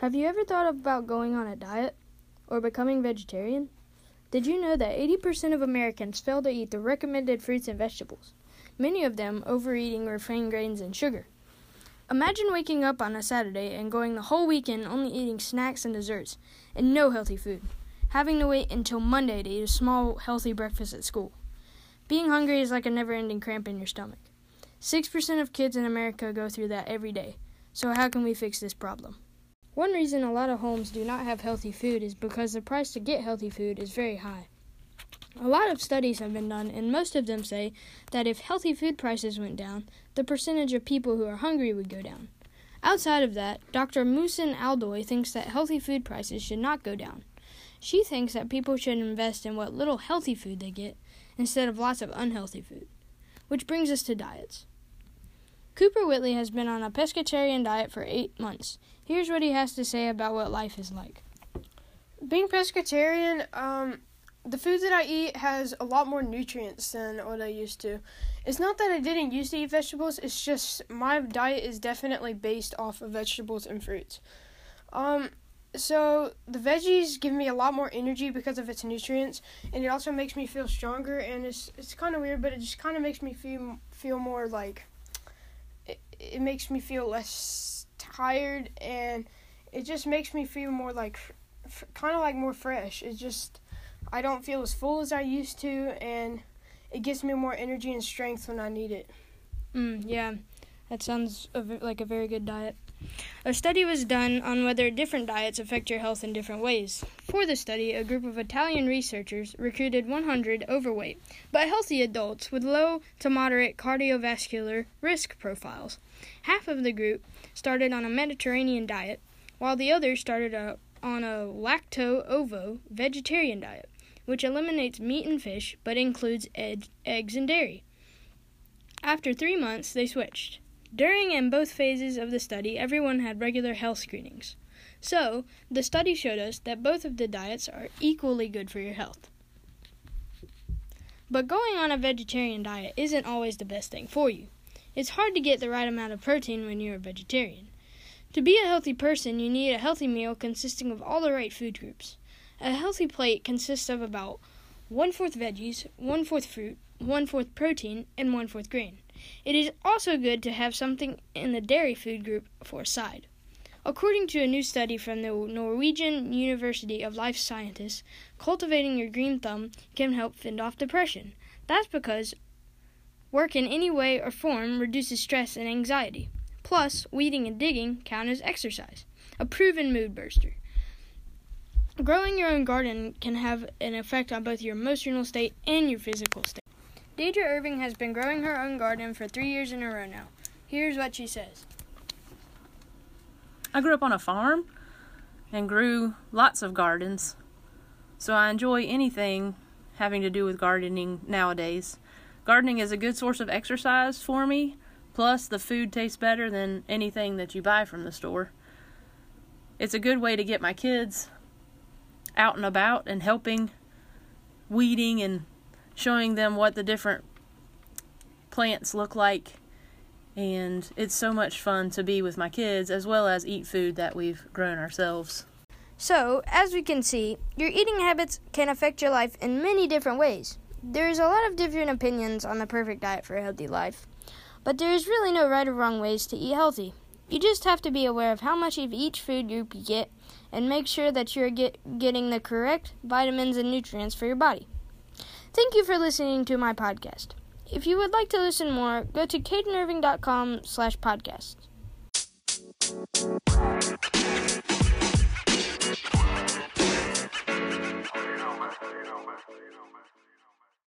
Have you ever thought about going on a diet or becoming vegetarian? Did you know that 80% of Americans fail to eat the recommended fruits and vegetables? Many of them overeating refined grains and sugar. Imagine waking up on a Saturday and going the whole weekend only eating snacks and desserts and no healthy food, having to wait until Monday to eat a small, healthy breakfast at school. Being hungry is like a never ending cramp in your stomach. 6% of kids in America go through that every day. So, how can we fix this problem? One reason a lot of homes do not have healthy food is because the price to get healthy food is very high. A lot of studies have been done, and most of them say that if healthy food prices went down, the percentage of people who are hungry would go down. Outside of that, Dr. Musin Aldoy thinks that healthy food prices should not go down. She thinks that people should invest in what little healthy food they get instead of lots of unhealthy food. Which brings us to diets. Cooper Whitley has been on a pescatarian diet for eight months. Here's what he has to say about what life is like. Being pescatarian, um, the food that I eat has a lot more nutrients than what I used to. It's not that I didn't used to eat vegetables, it's just my diet is definitely based off of vegetables and fruits. Um, so the veggies give me a lot more energy because of its nutrients, and it also makes me feel stronger. And it's it's kind of weird, but it just kind of makes me feel feel more like it, it makes me feel less tired, and it just makes me feel more like f- kind of like more fresh. It just I don't feel as full as I used to, and it gives me more energy and strength when I need it. Mm, yeah, that sounds like a very good diet. A study was done on whether different diets affect your health in different ways. For the study, a group of Italian researchers recruited 100 overweight but healthy adults with low to moderate cardiovascular risk profiles. Half of the group started on a Mediterranean diet, while the others started a, on a lacto ovo vegetarian diet, which eliminates meat and fish but includes ed- eggs and dairy. After three months, they switched. During and both phases of the study, everyone had regular health screenings. So, the study showed us that both of the diets are equally good for your health. But going on a vegetarian diet isn't always the best thing for you. It's hard to get the right amount of protein when you're a vegetarian. To be a healthy person, you need a healthy meal consisting of all the right food groups. A healthy plate consists of about one fourth veggies, one fourth fruit, one fourth protein, and one fourth grain. It is also good to have something in the dairy food group for a side. According to a new study from the Norwegian University of Life Sciences, cultivating your green thumb can help fend off depression. That's because work in any way or form reduces stress and anxiety. Plus, weeding and digging count as exercise, a proven mood booster. Growing your own garden can have an effect on both your emotional state and your physical state. Deidre Irving has been growing her own garden for three years in a row now. Here's what she says I grew up on a farm and grew lots of gardens, so I enjoy anything having to do with gardening nowadays. Gardening is a good source of exercise for me, plus, the food tastes better than anything that you buy from the store. It's a good way to get my kids out and about and helping weeding and showing them what the different plants look like. And it's so much fun to be with my kids as well as eat food that we've grown ourselves. So, as we can see, your eating habits can affect your life in many different ways. There's a lot of different opinions on the perfect diet for a healthy life, but there is really no right or wrong ways to eat healthy. You just have to be aware of how much of each food group you get and make sure that you're get, getting the correct vitamins and nutrients for your body. Thank you for listening to my podcast. If you would like to listen more, go to cadenirving.com slash podcasts.